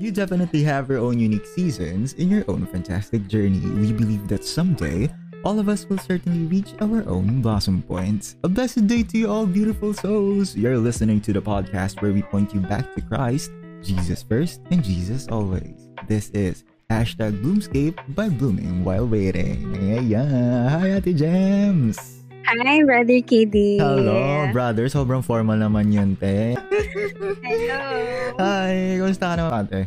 You definitely have your own unique seasons in your own fantastic journey. We believe that someday, all of us will certainly reach our own blossom points. A blessed day to you all, beautiful souls. You're listening to the podcast where we point you back to Christ, Jesus first, and Jesus always. This is hashtag Bloomscape by Blooming While Waiting. Ayan. Hi, Ate Gems! Hi, Brother KD. Hello, brother. Sobrang formal naman yun, te. Hello. Hi, kumusta ka naman, ate?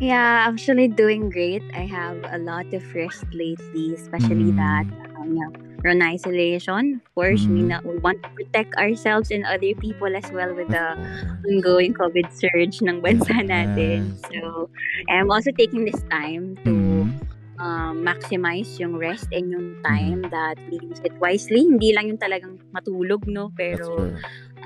Yeah, actually doing great. I have a lot of rest lately, especially Mm. that um, yeah, in isolation. Of course, we, Mm. na- we want to protect ourselves and other people as well with the ongoing COVID surge ng bansa natin. So, I'm also taking this time to Mm. um, maximize yung rest and yung Mm. time that we use it wisely. Hindi lang yung talagang matulog, no? Pero.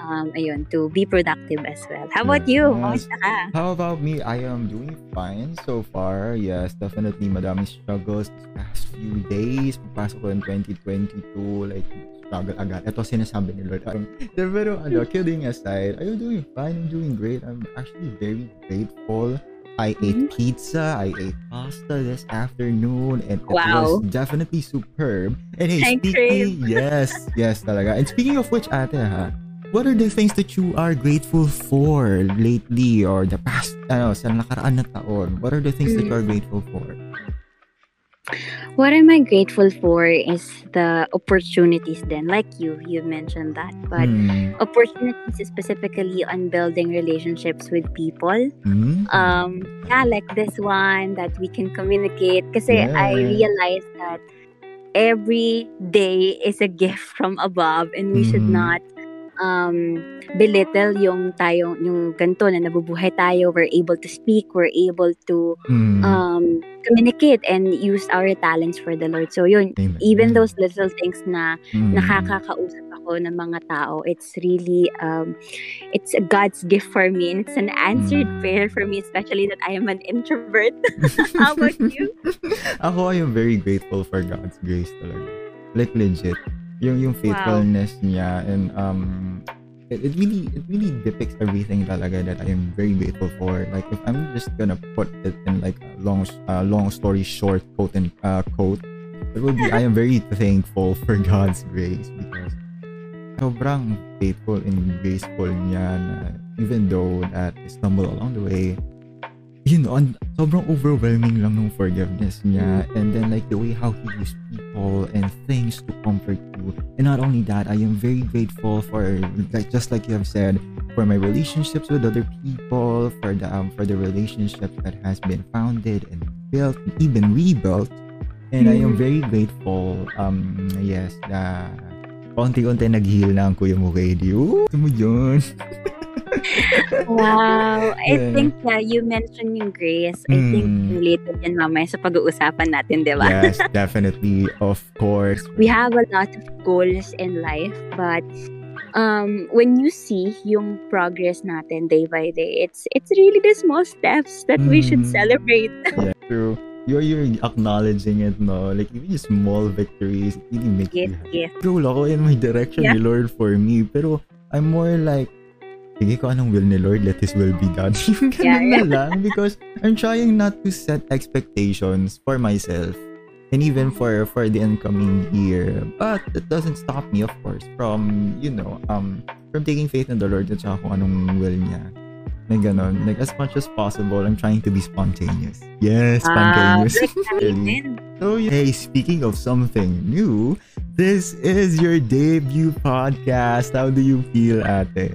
Um, ayun, to be productive as well. How about you? Yes. Kamusta ka? How about me? I am doing fine so far. Yes, definitely madaming struggles this past few days. Pagpasok ko in 2022, like, struggle agad. Ito sinasabi ni Lord. Pero ano, kidding aside, I'm doing fine. I'm doing great. I'm actually very grateful. I ate pizza, I ate pasta this afternoon, and it Wow. was definitely superb. And hey, I speaking, yes, yes talaga. And speaking of which, ate ha, what are the things that you are grateful for lately or the past, ano, sa nakaraan na taon? What are the things that you are grateful for? What am I grateful for is the opportunities then. Like you, you mentioned that. But Hmm. opportunities specifically on building relationships with people. Hmm? Um, yeah, like this one that we can communicate. Kasi I realized that every day is a gift from above and we should Mhm. not um belittle yung tayo yung ganito na nabubuhay tayo we're able to speak we're able to Hmm. um, communicate and use our talents for the Lord. So yun, Amen. even those little things na Hmm. nakakakausap ako ng mga tao, it's really, um, it's a God's gift for me and it's an answered Mm. prayer for me, especially that I am an introvert. How about you? Ako, I am very grateful for God's grace talaga. Like legit. Yung yung faithfulness niya and um it, it really it really depicts everything talaga that I am very grateful for. Like if I'm just gonna put it in like a long uh, long story short quote and uh, quote, it would be I am very thankful for God's grace because sobrang faithful and graceful niya na even though that I stumble along the way, you know, and sobrang overwhelming lang ng forgiveness niya. And then like the way how he used people and things to comfort you. And not only that, I am very grateful for like just like you have said, for my relationships with other people, for the um, for the relationship that has been founded and built, even rebuilt. And I am very grateful, um, yes, na konti-konti nag-heal na ang kuya Dio. Ito mo yun. Wow. I Yeah. think yeah, you mentioned yung grace. I think Mm. related yan mamaya sa pag-uusapan natin, di ba? yes, definitely, of course. we have a lot of goals in life but um when you see yung progress natin day by day it's it's really the small steps that we should Mm. celebrate Yeah, true. You're, you're acknowledging it, no? Like, even just small victories, it really makes yes you happy. yes Go ako in my direction Yeah. Lord for me. Pero, I'm more like, sige ko anong will ni Lord, let His will be done. Yung Yeah, ganun yeah. na lang. Because, I'm trying not to set expectations for myself. And even for for the incoming year. But, it doesn't stop me, of course, from, you know, um, from taking faith in the Lord at saka kung anong will niya. Na ganun. Like, as much as possible, I'm trying to be spontaneous. Yes, Ah, spontaneous. like, Really. So, hey, speaking of something new, this is your debut podcast. How do you feel, ate?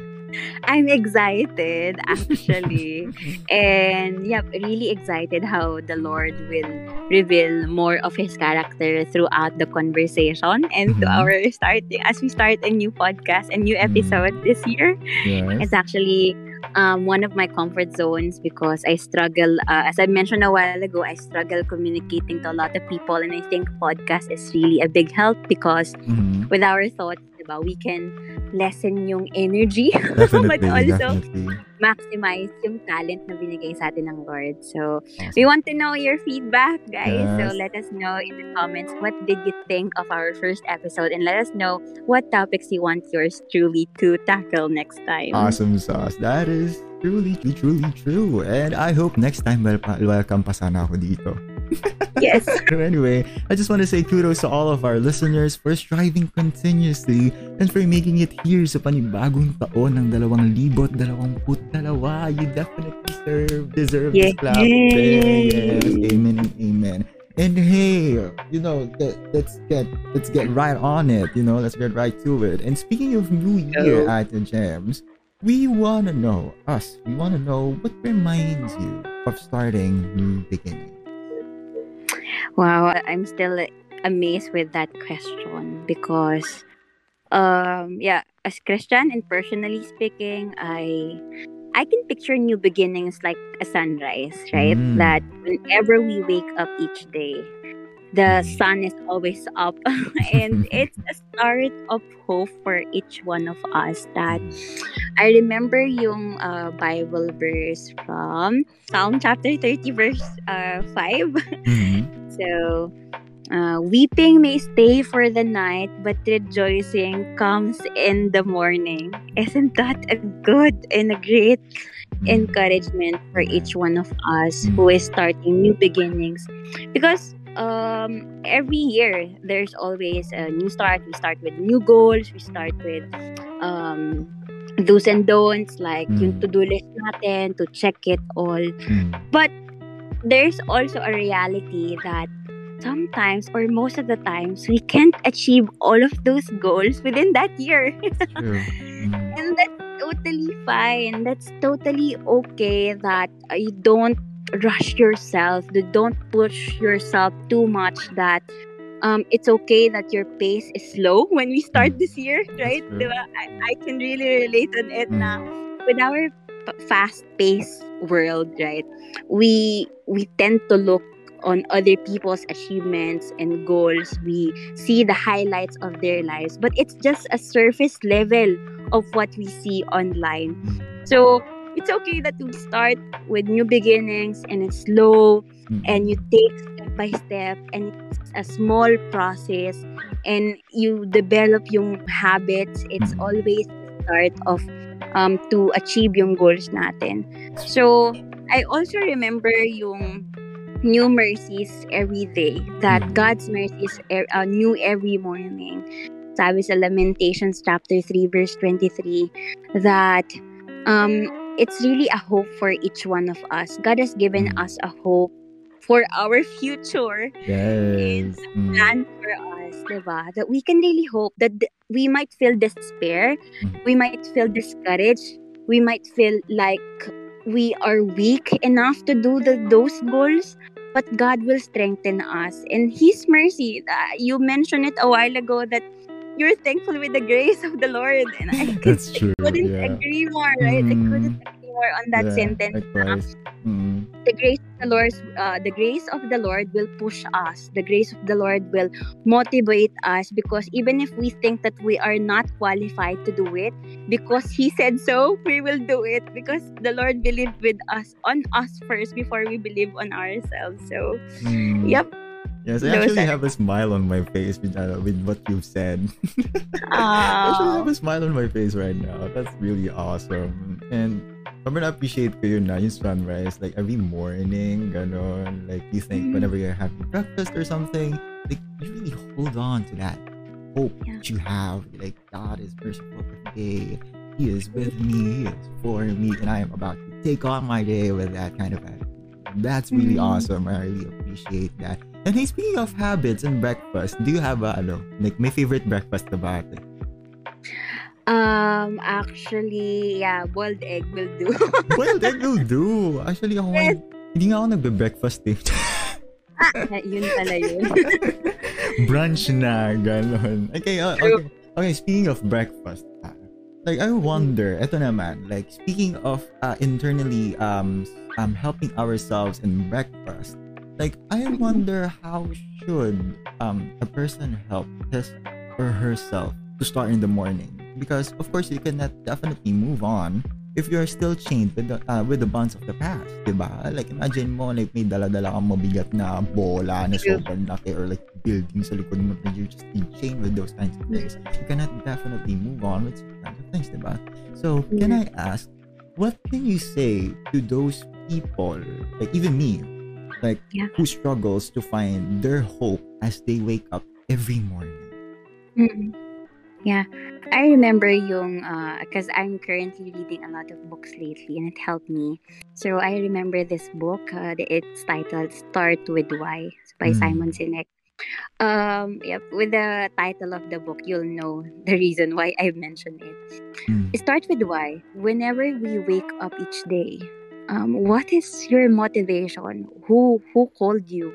I'm excited actually and yeah really excited how the lord will reveal more of his character throughout the conversation and to Mhm. our starting as we start a new podcast a new episode this year Yes. It's actually um, one of my comfort zones because I struggle, uh, as I mentioned a while ago, I struggle communicating to a lot of people. And I think podcast is really a big help because Mhm. with our thoughts, diba, we can lessen yung energy but also definitely. maximize yung talent na binigay sa atin ng Lord. So, we want to know your feedback, guys. So, Yes. let us know in the comments what did you think of our first episode and let us know what topics you want yours truly to tackle next time. Awesome sauce. That is truly, truly true. And I hope next time welcome pa sana ako dito. Yes. So anyway, I just want to say kudos to all of our listeners for striving continuously and for making it here sa panibagong taon ng 2022. You definitely deserve, deserve Yay. this clap. Yes, amen and amen. And hey, you know, let, let's get let's get right on it. You know, let's get right to it. And speaking of New Year Oh. at the Gems, we wanna know us. We wanna know what reminds you of starting new beginnings. Wow, I'm still amazed with that question because um yeah, as Christian and personally speaking, I I can picture new beginnings like a sunrise, right? Mm. That whenever we wake up each day, the sun is always up and it's a start of hope for each one of us that I remember yung uh, Bible verse from Psalm chapter 30 verse uh, 5 Mhm. So, uh, weeping may stay for the night, but rejoicing comes in the morning. Isn't that a good and a great encouragement for each one of us who is starting new beginnings? Because um, every year there's always a new start. We start with new goals. We start with um, do's and don'ts, like yung Mm. to-do list natin, to check it all Mm. There's also a reality that sometimes or most of the times we can't achieve all of those goals within that year. Mm. and that's totally fine that's totally okay that you don't rush yourself you don't push yourself too much that um, it's okay that your pace is slow when we start this year right. I, I can really relate on it Mm. na with our fast paced world right we we tend to look on other people's achievements and goals we see the highlights of their lives but it's just a surface level of what we see online so it's okay that we start with new beginnings and it's slow Mm. and you take step by step and it's a small process and you develop yung habits it's Mhm. always the start of um, to achieve yung goals natin. So I also remember yung new mercies every day that Mhm. God's mercies are uh, new every morning. Sabi sa Lamentations chapter 3 verse 23 that um it's really a hope for each one of us. God has given us a hope for our future Yes. Mm. plan for us, diba? That we can really hope that th- we might feel despair, Mm. we might feel discouraged, we might feel like we are weak enough to do the, those goals, but God will strengthen us. And His mercy, uh, you mentioned it a while ago that you're thankful with the grace of the Lord. And I That's true. couldn't yeah. agree more, right? I Mm. couldn't agree more on that Yeah, sentence. Likewise. Mm. The grace of the Lord, uh, the grace of the Lord will push us. The grace of the Lord will motivate us because even if we think that we are not qualified to do it, because He said so, we will do it because the Lord believed with us on us first before we believe on ourselves. So, Mm. yep. Yes, I actually have a smile on my face with, uh, with what you've said. I actually have a smile on my face right now. That's really awesome. And sobrang appreciate ko yun na, yung sunrise. Like, every morning, ganon. Like, you think Mhm. whenever you're having breakfast or something, like, you really hold on to that hope that you have. Like, God is merciful day. He is with me. He is for me. And I am about to take on my day with that kind of attitude. That's really Mhm. awesome. I really appreciate that. And hey, speaking of habits and breakfast, do you have a, ano, like, my favorite breakfast ba ate? Um, actually, yeah, boiled egg will do. Boiled egg will do. Actually, ako Yes. hindi nga ako nagbe-breakfast eh. yun pala yun. Brunch na, ganon. Okay, uh, okay. Okay, speaking of breakfast, ah, like, I wonder, eto naman, like, speaking of uh, internally um, um helping ourselves in breakfast, like, I wonder how should um a person help his or herself to start in the morning because of course you cannot definitely move on if you're still chained with the uh, with the bonds of the past, 'di ba? Like imagine mo like may dala-dala kang mabigat na bola na sobrang laki or like building sa likod mo and you're just chained with those kinds of things. You cannot definitely move on with such kinds of things, 'di ba? So, can I ask what can you say to those people, like even me, like Yeah. who struggles to find their hope as they wake up every morning? Mm. Yeah. I remember yung, because I'm currently reading a lot of books lately and it helped me. So I remember this book. Uh, it's titled Start With Why by Mm. Simon Sinek. Um, yep, with the title of the book, you'll know the reason why I mentioned it. Mm. Start with why. Whenever we wake up each day, um, what is your motivation? Who who called you?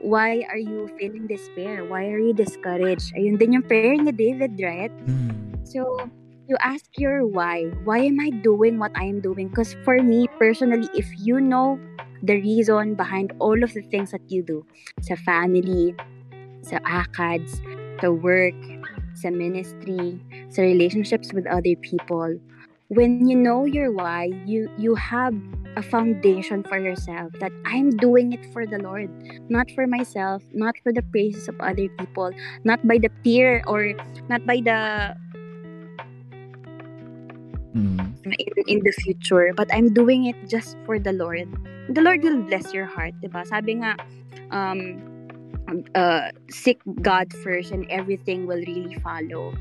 Why are you feeling despair? Why are you discouraged? Ayun din yung prayer ni David, right? Mm. So, you ask your why. Why am I doing what I am doing? Because for me, personally, if you know the reason behind all of the things that you do, sa family, sa ACADS, sa work, sa ministry, sa relationships with other people, when you know your why, you you have a foundation for yourself that I'm doing it for the Lord, not for myself, not for the praises of other people, not by the peer or not by the Mm. in, in the future, but I'm doing it just for the Lord. The Lord will bless your heart, diba? Sabi nga, um, uh, seek God first and everything will really follow.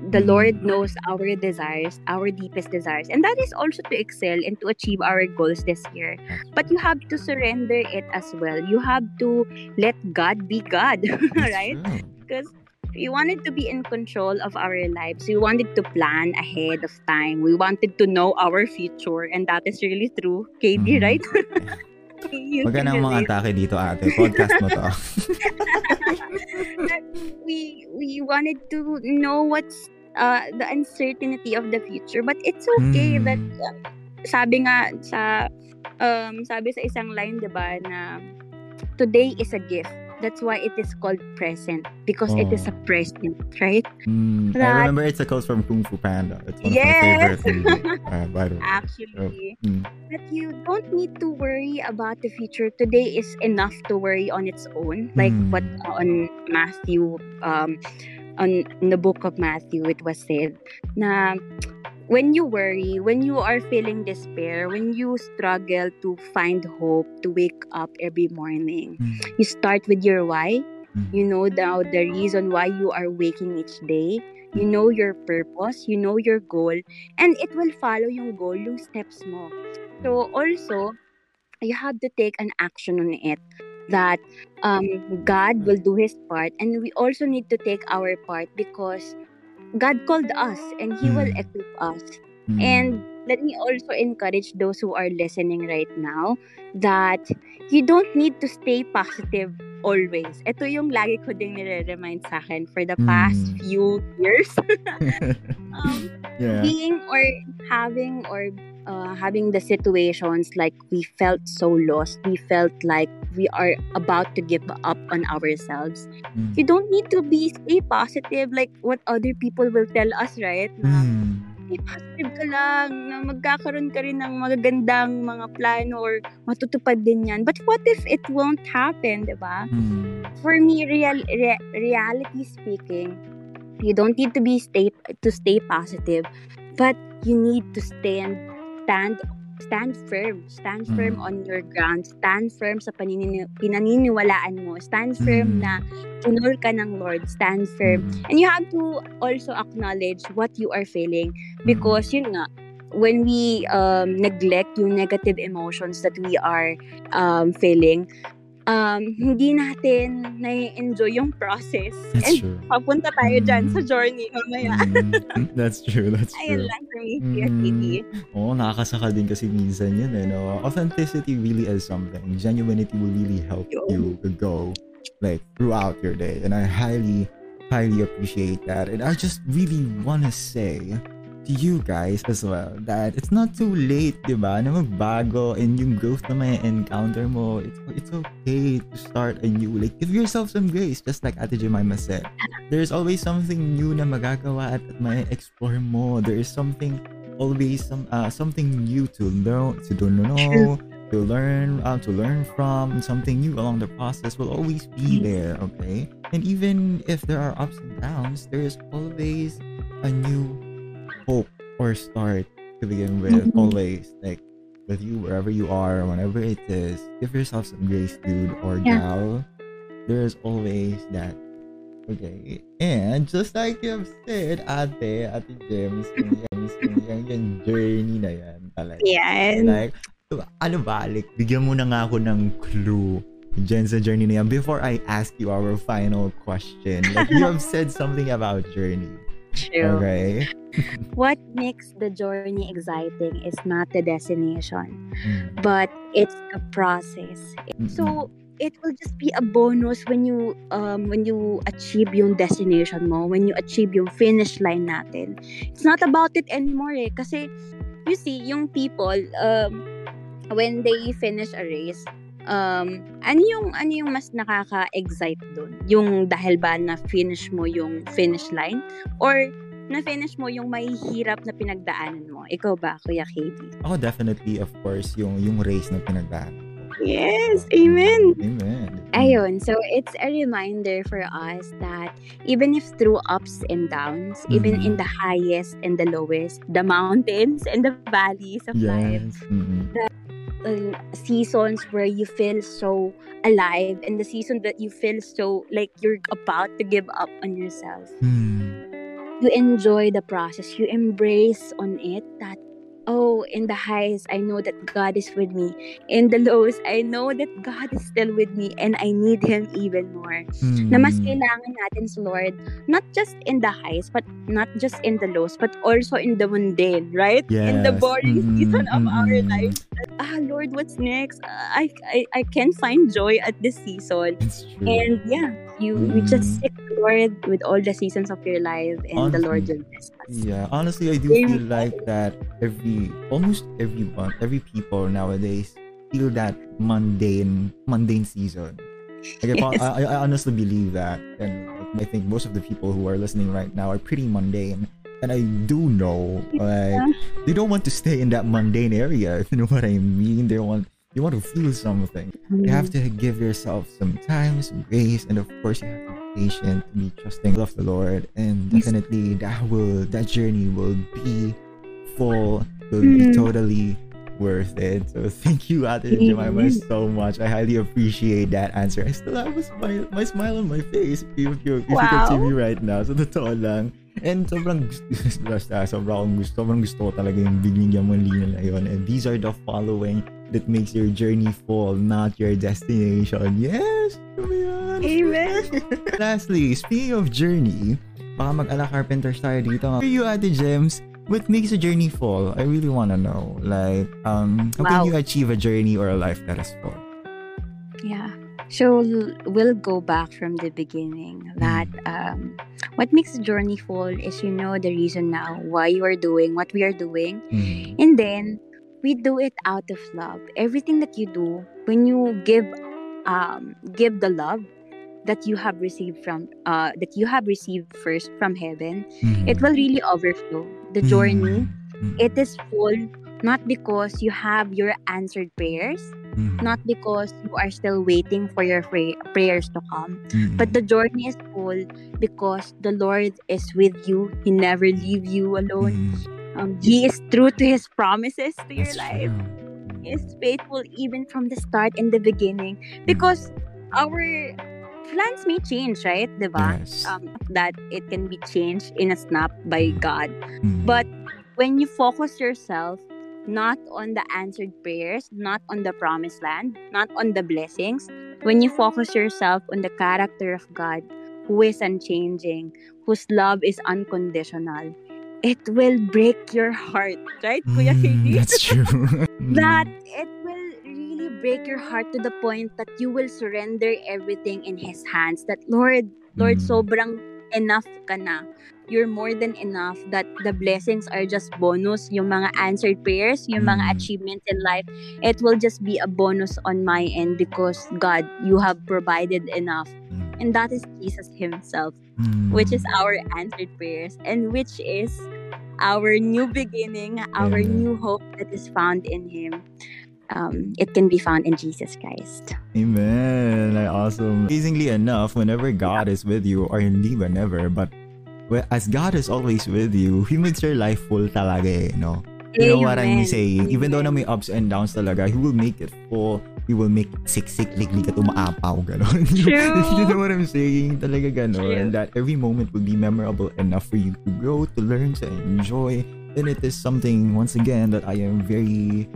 The Lord knows our desires, our deepest desires, and that is also to excel and to achieve our goals this year. But you have to surrender it as well. You have to let God be God, right? true. because we wanted to be in control of our lives. We wanted to plan ahead of time. We wanted to know our future, and that is really true. KB, Mhm. right? Huwag ka nang mga atake dito ate. Podcast mo to. we we wanted to know what's uh, the uncertainty of the future, but it's okay Mm. that uh, sabi nga sa um sabi sa isang line 'di ba na today is a gift. That's why it is called present because it is Oh. a present, right? Mm, I remember it's a quote from Kung Fu Panda. It's one Yes! of my favorite. Uh, by the way. Actually, Mm. that you don't need to worry about the future. Today is enough to worry on its own. Like Hmm. what uh, on Matthew, um, on in the book of Matthew, it was said na when you worry, when you are feeling despair, when you struggle to find hope, to wake up every morning, Mm. you start with your why. Mm. You know now the reason why you are waking each day. You know your purpose, you know your goal, and it will follow yung goal, yung steps mo. So also, you have to take an action on it that um, God will do His part, and we also need to take our part because God called us and He will Mm. equip us. Mm. And let me also encourage those who are listening right now that you don't need to stay positive always. Ito yung lagi ko ding nire-remind sa akin for the past Mm. few years. um, yeah. being or having or uh, having the situations like we felt so lost we felt like we are about to give up on ourselves Mm. you don't need to be stay positive like what other people will tell us right na Mm. stay positive ka lang na magkakaroon ka rin ng magagandang mga plano or matutupad din yan but what if it won't happen di ba Mm. for me real re- reality speaking you don't need to be stay to stay positive but you need to stand stand stand firm stand firm Mm. on your ground stand firm sa panini, pinaniniwalaan mo stand firm Mm. na tunol ka ng Lord stand firm Mm. and you have to also acknowledge what you are feeling because yun nga when we um, neglect yung negative emotions that we are um, feeling um, hindi natin na-enjoy yung process That's and true. papunta tayo dyan Mm. sa journey mamaya Mm. That's true. That's ayun true. lang for me Mm. Oo, nakakasakal din kasi minsan yun eh, no? Authenticity really is something. Genuinity will really help you to go like throughout your day. And I highly, highly appreciate that. And I just really want to say you guys as well that it's not too late, di ba? Na magbago and yung growth na may encounter mo, it's, it's okay to start anew. Like, give yourself some grace, just like Ate Jemima said. There's always something new na magagawa at, at may explore mo. There is something, always some uh, something new to learn, to do know, to learn, uh, to learn from, something new along the process will always be there, okay? And even if there are ups and downs, there is always a new hope or start to begin with. Mhm. Always, like with you, wherever you are, whenever it is, give yourself some grace, dude or Yeah. gal. There's always that. Okay. And just like you've said, ate, ate yan, mismo yan, yung journey na yan talaga. Yes. Like, ano ba, like, bigyan mo na nga ako ng clue sa journey na yan before I ask you our final question. Like, you have said something about journey. True. Okay? What makes the journey exciting is not the destination, Mm. but it's the process. Mm-mm. So it will just be a bonus when you um when you achieve yung destination mo, when you achieve yung finish line natin. It's not about it anymore eh. Kasi you see, yung people um when they finish a race, um ano yung ano yung mas nakaka-excite doon? Yung dahil ba na finish mo yung finish line or na finish mo yung may hirap na pinagdaanan mo. Ikaw ba, Kuya KD? Ako definitely, of course, yung yung race na pinagdaan. ko. Yes, amen. Amen. Ayun, so it's a reminder for us that even if through ups and downs, even Mhm. in the highest and the lowest, the mountains and the valleys of life, Yes. Mm-mm. Uh, seasons where you feel so alive and the season that you feel so like you're about to give up on yourself, Hmm. you enjoy the process, you embrace on it that oh, in the highs, I know that God is with me. In the lows, I know that God is still with me and I need Him even more. Hmm. Na mas kailangan natin sa Lord, not just in the highs, but not just in the lows, but also in the mundane, right? In the Yes. boring Mm-mm, season of our mm-mm. life. Ah, Lord, what's next? I, I, I can find joy at this season. And yeah, you, you just Mm. Lord with all the seasons of your life and the Lord will bless us. Yeah, honestly, I do feel like that every, almost everyone, every people nowadays feel that mundane, mundane season. Like, I- Yes. I, I honestly believe that, and I think most of the people who are listening right now are pretty mundane. And I do know, like, they don't want to stay in that mundane area. If you know what I mean, they want, you want to feel something. You have mm-hmm. to give yourself some time, some grace, and of course you have to patient, be trusting of the Lord, and definitely that will that journey will be full, will be Mm. totally worth it. So thank you, Ate Jemima, so much. I highly appreciate that answer. I still have a smile, my smile on my face if you, if you, if you can see me right now. So totoo lang. And sobrang gusto, basta, sobrang gusto, sobrang gusto ko talaga yung binigyan mo lina na yun. And these are the following that makes your journey full, not your destination. Yes! Ano? Amen. Lastly, speaking of journey, baka mag-ala carpenters tayo dito. For you, Ate Gems, what makes a journey full? I really wanna know. Like, um, how can Wow. you achieve a journey or a life that is full? Yeah. So we'll go back from the beginning that um, what makes the journey full is you know the reason now why you are doing what we are doing Mm. and then we do it out of love everything that you do when you give um, give the love that you have received from uh, that you have received first from heaven Mm. it will really overflow the journey Mm. it is full not because you have your answered prayers Mm. not because you are still waiting for your pray- prayers to come, Mm. but the journey is full because the Lord is with you. He never leave you alone. Mm. Um, he is true to His promises to your life. true. He is faithful even from the start and the beginning because our plans may change, right? Diba? Yes. Um, that it can be changed in a snap by God. Mm. But when you focus yourself not on the answered prayers, not on the promised land, not on the blessings, when you focus yourself on the character of God, who is unchanging, whose love is unconditional, it will break your heart, right, Kuya Mm, KD? That's true. that it will really break your heart to the point that you will surrender everything in His hands. That Lord, Lord, Mm. sobrang enough ka na. You're more than enough that the blessings are just bonus. Yung mga answered prayers, yung mga Mm. achievements in life, it will just be a bonus on my end because God, you have provided enough. Mm. And that is Jesus himself, Mm. which is our answered prayers and which is our new beginning, our new hope that is found in him. Um, it can be found in Jesus Christ. Amen. Like, awesome. Amazingly enough, whenever God is with you, or hindi whenever, but well, as God is always with you, He makes your life full talaga eh, no? You know what I'm Amen. saying? Even though na may Amen. ups and downs talaga, He will make it full. He will make siksik, liglig ka tumaapaw, gano'n. True. you know what I'm saying? Talaga gano'n. And that every moment will be memorable enough for you to grow, to learn, to enjoy. And it is something, once again, that I am very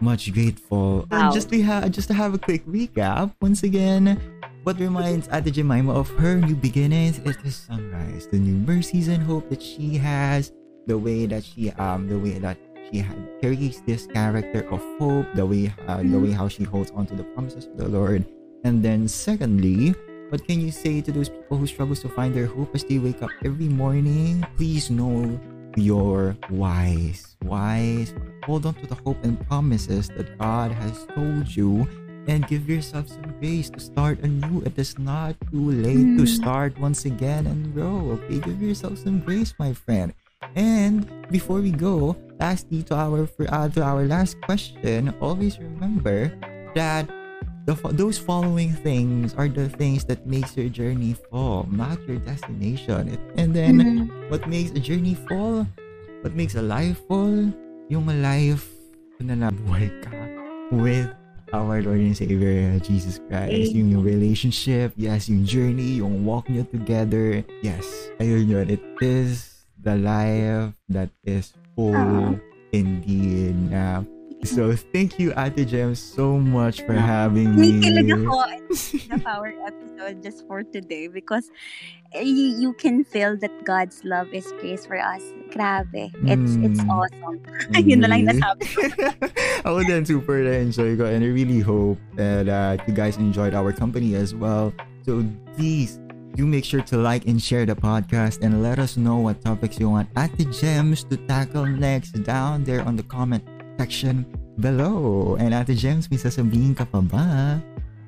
much grateful. And Wow. just to, ha- just to have a quick recap, once again, what reminds Ate Jemima of her new beginnings is the sunrise, the new mercies and hope that she has, the way that she um the way that she carries this character of hope, the way uh, the way how she holds on to the promises of the Lord. And then secondly, what can you say to those people who struggles to find their hope as they wake up every morning? Please know you're wise. Wise. Hold on to the hope and promises that God has told you and give yourself some grace to start anew. It is not too late to Mm. start once again and grow. Okay, give yourself some grace, my friend. And before we go, lastly to our uh, to our last question, always remember that the those following things are the things that makes your journey full, not your destination. And then Mhm. what makes a journey full? What makes a life full? Yung life na nabuhay ka with our Lord and Savior Jesus Christ. Yung, yung relationship, yes, yung journey, yung walk nyo together. Yes, ayun yun. It is the life that is full Ah. indeed. Na so thank you, Ate Jem, so much for having me. Kinikilig ako the power episode just for today because eh, you, you can feel that God's love is grace for us. Grabe. It's it's Mm. awesome. Yun na lang nasabi ko. Ako din super na-enjoy ko and I really hope that uh, you guys enjoyed our company as well. So please do make sure to like and share the podcast and let us know what topics you want at the Gems to tackle next down there on the comment section below. And Ate Gems, may sasabihin ka pa ba?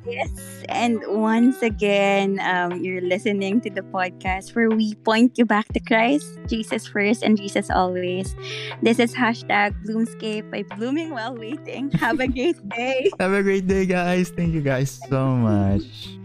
Yes. And once again, um, you're listening to the podcast where we point you back to Christ, Jesus first and Jesus always. This is hashtag Bloomscape by Blooming While Waiting. Have a great day. Have a great day, guys. Thank you guys so much.